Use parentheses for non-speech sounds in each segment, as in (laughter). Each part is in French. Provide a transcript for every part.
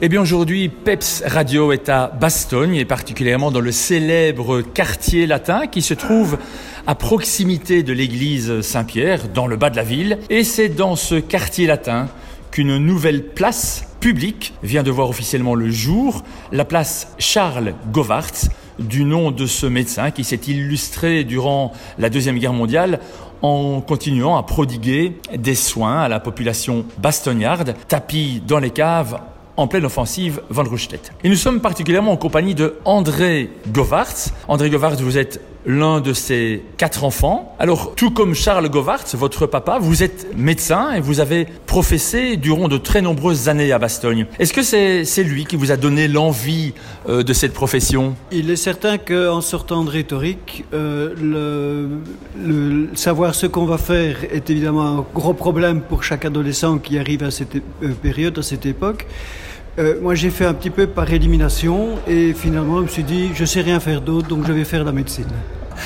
Eh bien aujourd'hui, Peps Radio est à Bastogne et particulièrement dans le célèbre quartier latin qui se trouve à proximité de l'église Saint-Pierre, dans le bas de la ville. Et c'est dans ce quartier latin qu'une nouvelle place publique vient de voir officiellement le jour, la place Charles Govartz, du nom de ce médecin qui s'est illustré durant la Deuxième Guerre mondiale en continuant à prodiguer des soins à la population bastognarde, tapis dans les caves en pleine offensive Van Roostedt. Et nous sommes particulièrement en compagnie de André Govartz. André Govartz, vous êtes l'un de ses quatre enfants. Alors, tout comme Charles Govartz, votre papa, vous êtes médecin et vous avez professé durant de très nombreuses années à Bastogne. Est-ce que c'est lui qui vous a donné l'envie euh, de cette profession? Il est certain qu'en sortant de rhétorique, euh, le, savoir ce qu'on va faire est évidemment un gros problème pour chaque adolescent qui arrive à cette euh, période, à cette époque. Euh, moi, j'ai fait un petit peu par élimination et finalement, je me suis dit, je sais rien faire d'autre, donc je vais faire la médecine.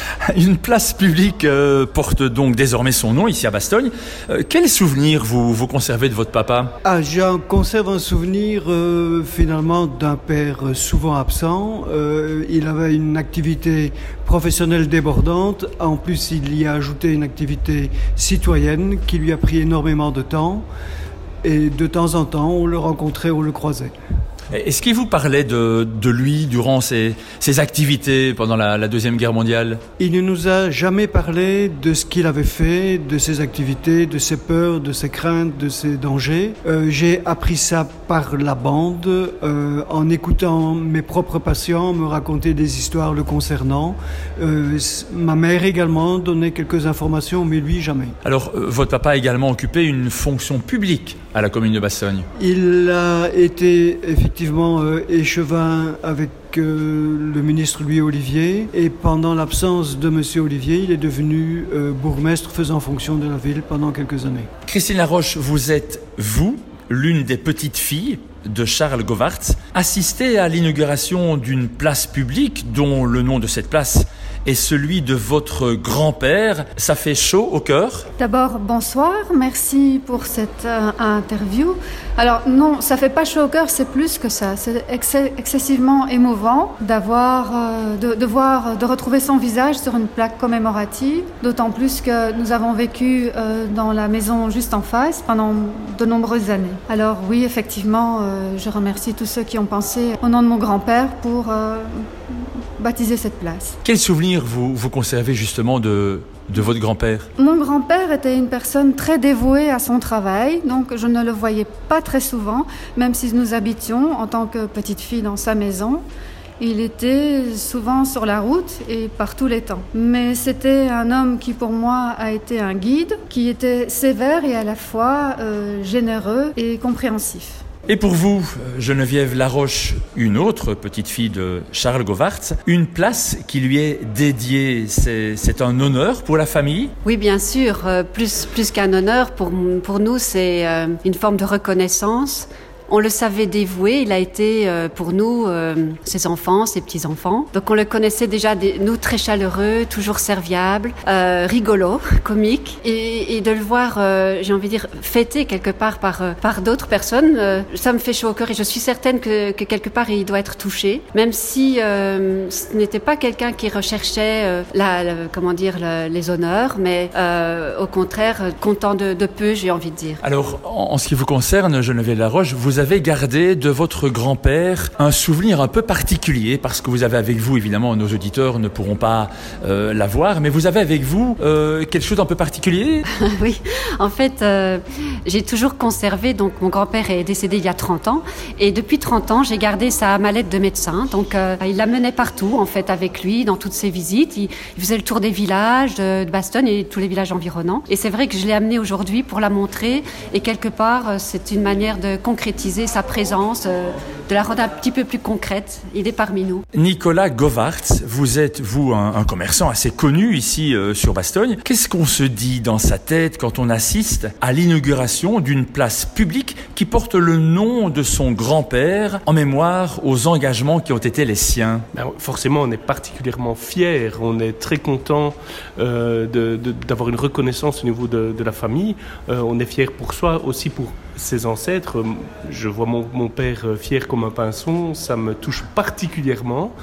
(laughs) Une place publique euh, porte donc désormais son nom ici à Bastogne. Euh, quel souvenir vous, vous conservez de votre papa? Ah, j'en conserve un souvenir euh, finalement d'un père souvent absent. Il avait une activité professionnelle débordante. En plus, il y a ajouté une activité citoyenne qui lui a pris énormément de temps. Et de temps en temps, on le rencontrait, on le croisait. Est-ce qu'il vous parlait de, de lui durant ses, ses activités pendant la, la, Deuxième Guerre mondiale? Il ne nous a jamais parlé de ce qu'il avait fait, de ses activités, de ses peurs, de ses craintes, de ses dangers. Euh, J'ai appris ça par la bande, euh, en écoutant mes propres patients me raconter des histoires le concernant. Euh, ma mère également donnait quelques informations, mais lui jamais. Alors, votre papa a également occupé une fonction publique à la commune de Bastogne. Il a été effectivement euh, échevin avec euh, le ministre Louis Olivier. Et pendant l'absence de monsieur Olivier, il est devenu euh, bourgmestre faisant fonction de la ville pendant quelques années. Christine Laroche, vous êtes, vous, l'une des petites filles de Charles Govartz, assistée à l'inauguration d'une place publique dont le nom de cette place est celui de votre grand-père. Ça fait chaud au cœur D'abord, bonsoir, merci pour cette euh, interview. Alors non, ça fait pas chaud au cœur, c'est plus que ça. C'est ex excessivement émouvant d'avoir, euh, de, de, de retrouver son visage sur une plaque commémorative. D'autant plus que nous avons vécu euh, dans la maison juste en face pendant de nombreuses années. Alors oui, effectivement, je remercie tous ceux qui ont pensé au nom de mon grand-père pour baptiser cette place. Quel souvenir vous, vous conservez justement de, de votre grand-père? Mon grand-père était une personne très dévouée à son travail, donc je ne le voyais pas très souvent, même si nous habitions en tant que petite fille dans sa maison. Il était souvent sur la route et par tous les temps. Mais c'était un homme qui pour moi a été un guide, qui était sévère et à la fois euh, généreux et compréhensif. Et pour vous, Geneviève Laroche, une autre petite fille de Charles Govartz, une place qui lui est dédiée, c'est un honneur pour la famille? Oui, bien sûr. Euh, plus plus qu'un honneur, pour, pour nous, c'est euh, une forme de reconnaissance. On le savait dévoué, il a été euh, pour nous euh, ses enfants, ses petits-enfants. Donc on le connaissait déjà, nous, très chaleureux, toujours serviable, euh, rigolo, (laughs) comique. Et, de le voir, j'ai envie de dire, fêté quelque part par, par d'autres personnes, ça me fait chaud au cœur et je suis certaine que, que quelque part il doit être touché. Même si ce n'était pas quelqu'un qui recherchait la, comment dire, les honneurs, mais au contraire, content de, peu, j'ai envie de dire. Alors, en, ce qui vous concerne, Geneviève Laroche, vous gardé de votre grand-père un souvenir un peu particulier, parce que vous avez avec vous, évidemment, nos auditeurs ne pourront pas euh, l'avoir, mais vous avez avec vous euh, quelque chose d'un peu particulier? (laughs) Oui, en fait, euh, j'ai toujours conservé, donc mon grand-père est décédé il y a 30 ans, et depuis 30 ans, j'ai gardé sa mallette de médecin, donc euh, il la menait partout, en fait, avec lui, dans toutes ses visites. Il, faisait le tour des villages de, de Bastogne et tous les villages environnants. Et c'est vrai que je l'ai amené aujourd'hui pour la montrer, et quelque part, c'est une manière de concrétiser sa présence, euh, de la rendre un petit peu plus concrète. Il est parmi nous. Nicolas Govartz, vous êtes, vous, un, un commerçant assez connu ici euh, sur Bastogne. Qu'est-ce qu'on se dit dans sa tête quand on assiste à l'inauguration d'une place publique qui porte le nom de son grand-père en mémoire aux engagements qui ont été les siens? Ben, Forcément, on est particulièrement fiers, on est très content euh, d'avoir une reconnaissance au niveau de, de la famille. Euh, on est fiers pour soi, aussi pour ses ancêtres. Je vois mon, mon, père fier comme un pinson, ça me touche particulièrement.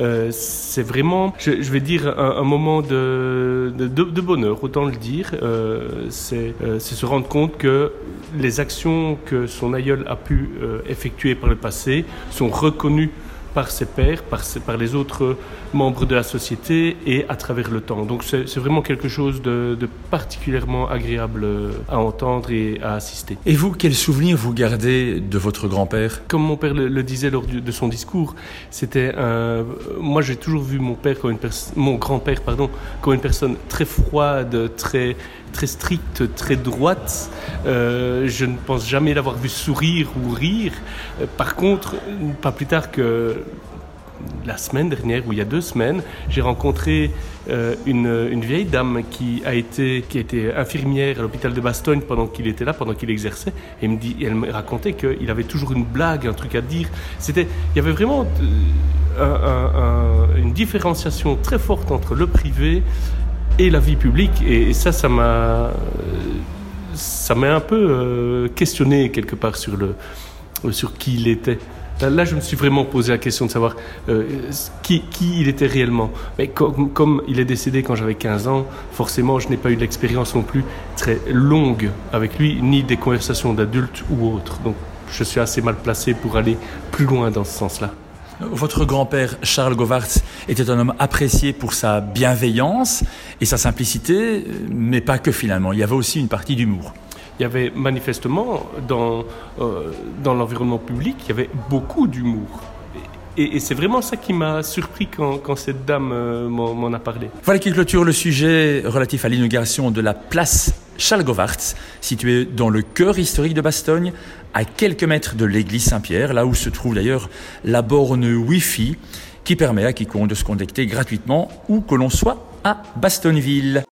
Euh, c'est vraiment, je, vais dire, un, moment de, bonheur, autant le dire. Euh, c'est euh, se rendre compte que les actions que son aïeul a pu effectuer par le passé sont reconnues par ses pairs, par, ses, par, les autres membres de la société et à travers le temps. Donc c'est vraiment quelque chose de, de, particulièrement agréable à entendre et à assister. Et vous, quel souvenir vous gardez de votre grand-père? Comme mon père le, le, disait lors de son discours, c'était un... Moi j'ai toujours vu mon père comme une mon grand-père pardon comme une personne très froide, très très stricte, très droite. Euh, je ne pense jamais l'avoir vu sourire ou rire. Euh, par contre, pas plus tard que la semaine dernière ou il y a deux semaines, j'ai rencontré euh, une, vieille dame qui a été infirmière à l'hôpital de Bastogne pendant qu'il était là, pendant qu'il exerçait, et elle me racontait qu'il avait toujours une blague, un truc à dire. C'était, il y avait vraiment un, une différenciation très forte entre le privé et la vie publique. Et, ça ça m'a ça m'a un peu euh, questionné quelque part sur qui il était là, je me suis vraiment posé la question de savoir euh, qui, il était réellement mais comme, il est décédé quand j'avais 15 ans forcément je n'ai pas eu l'expérience non plus très longue avec lui ni des conversations d'adultes ou autres donc je suis assez mal placé pour aller plus loin dans ce sens là Votre grand-père Charles Govarts était un homme apprécié pour sa bienveillance et sa simplicité, mais pas que finalement. Il y avait aussi une partie d'humour. Il y avait manifestement dans, euh, dans l'environnement public, il y avait beaucoup d'humour. Et, c'est vraiment ça qui m'a surpris quand, cette dame euh, m'en a parlé. Voilà qui clôture le sujet relatif à l'inauguration de la place Charles située dans le cœur historique de Bastogne, à quelques mètres de l'église Saint-Pierre, là où se trouve d'ailleurs la borne Wi-Fi qui permet à quiconque de se connecter gratuitement où que l'on soit à Bastoneville.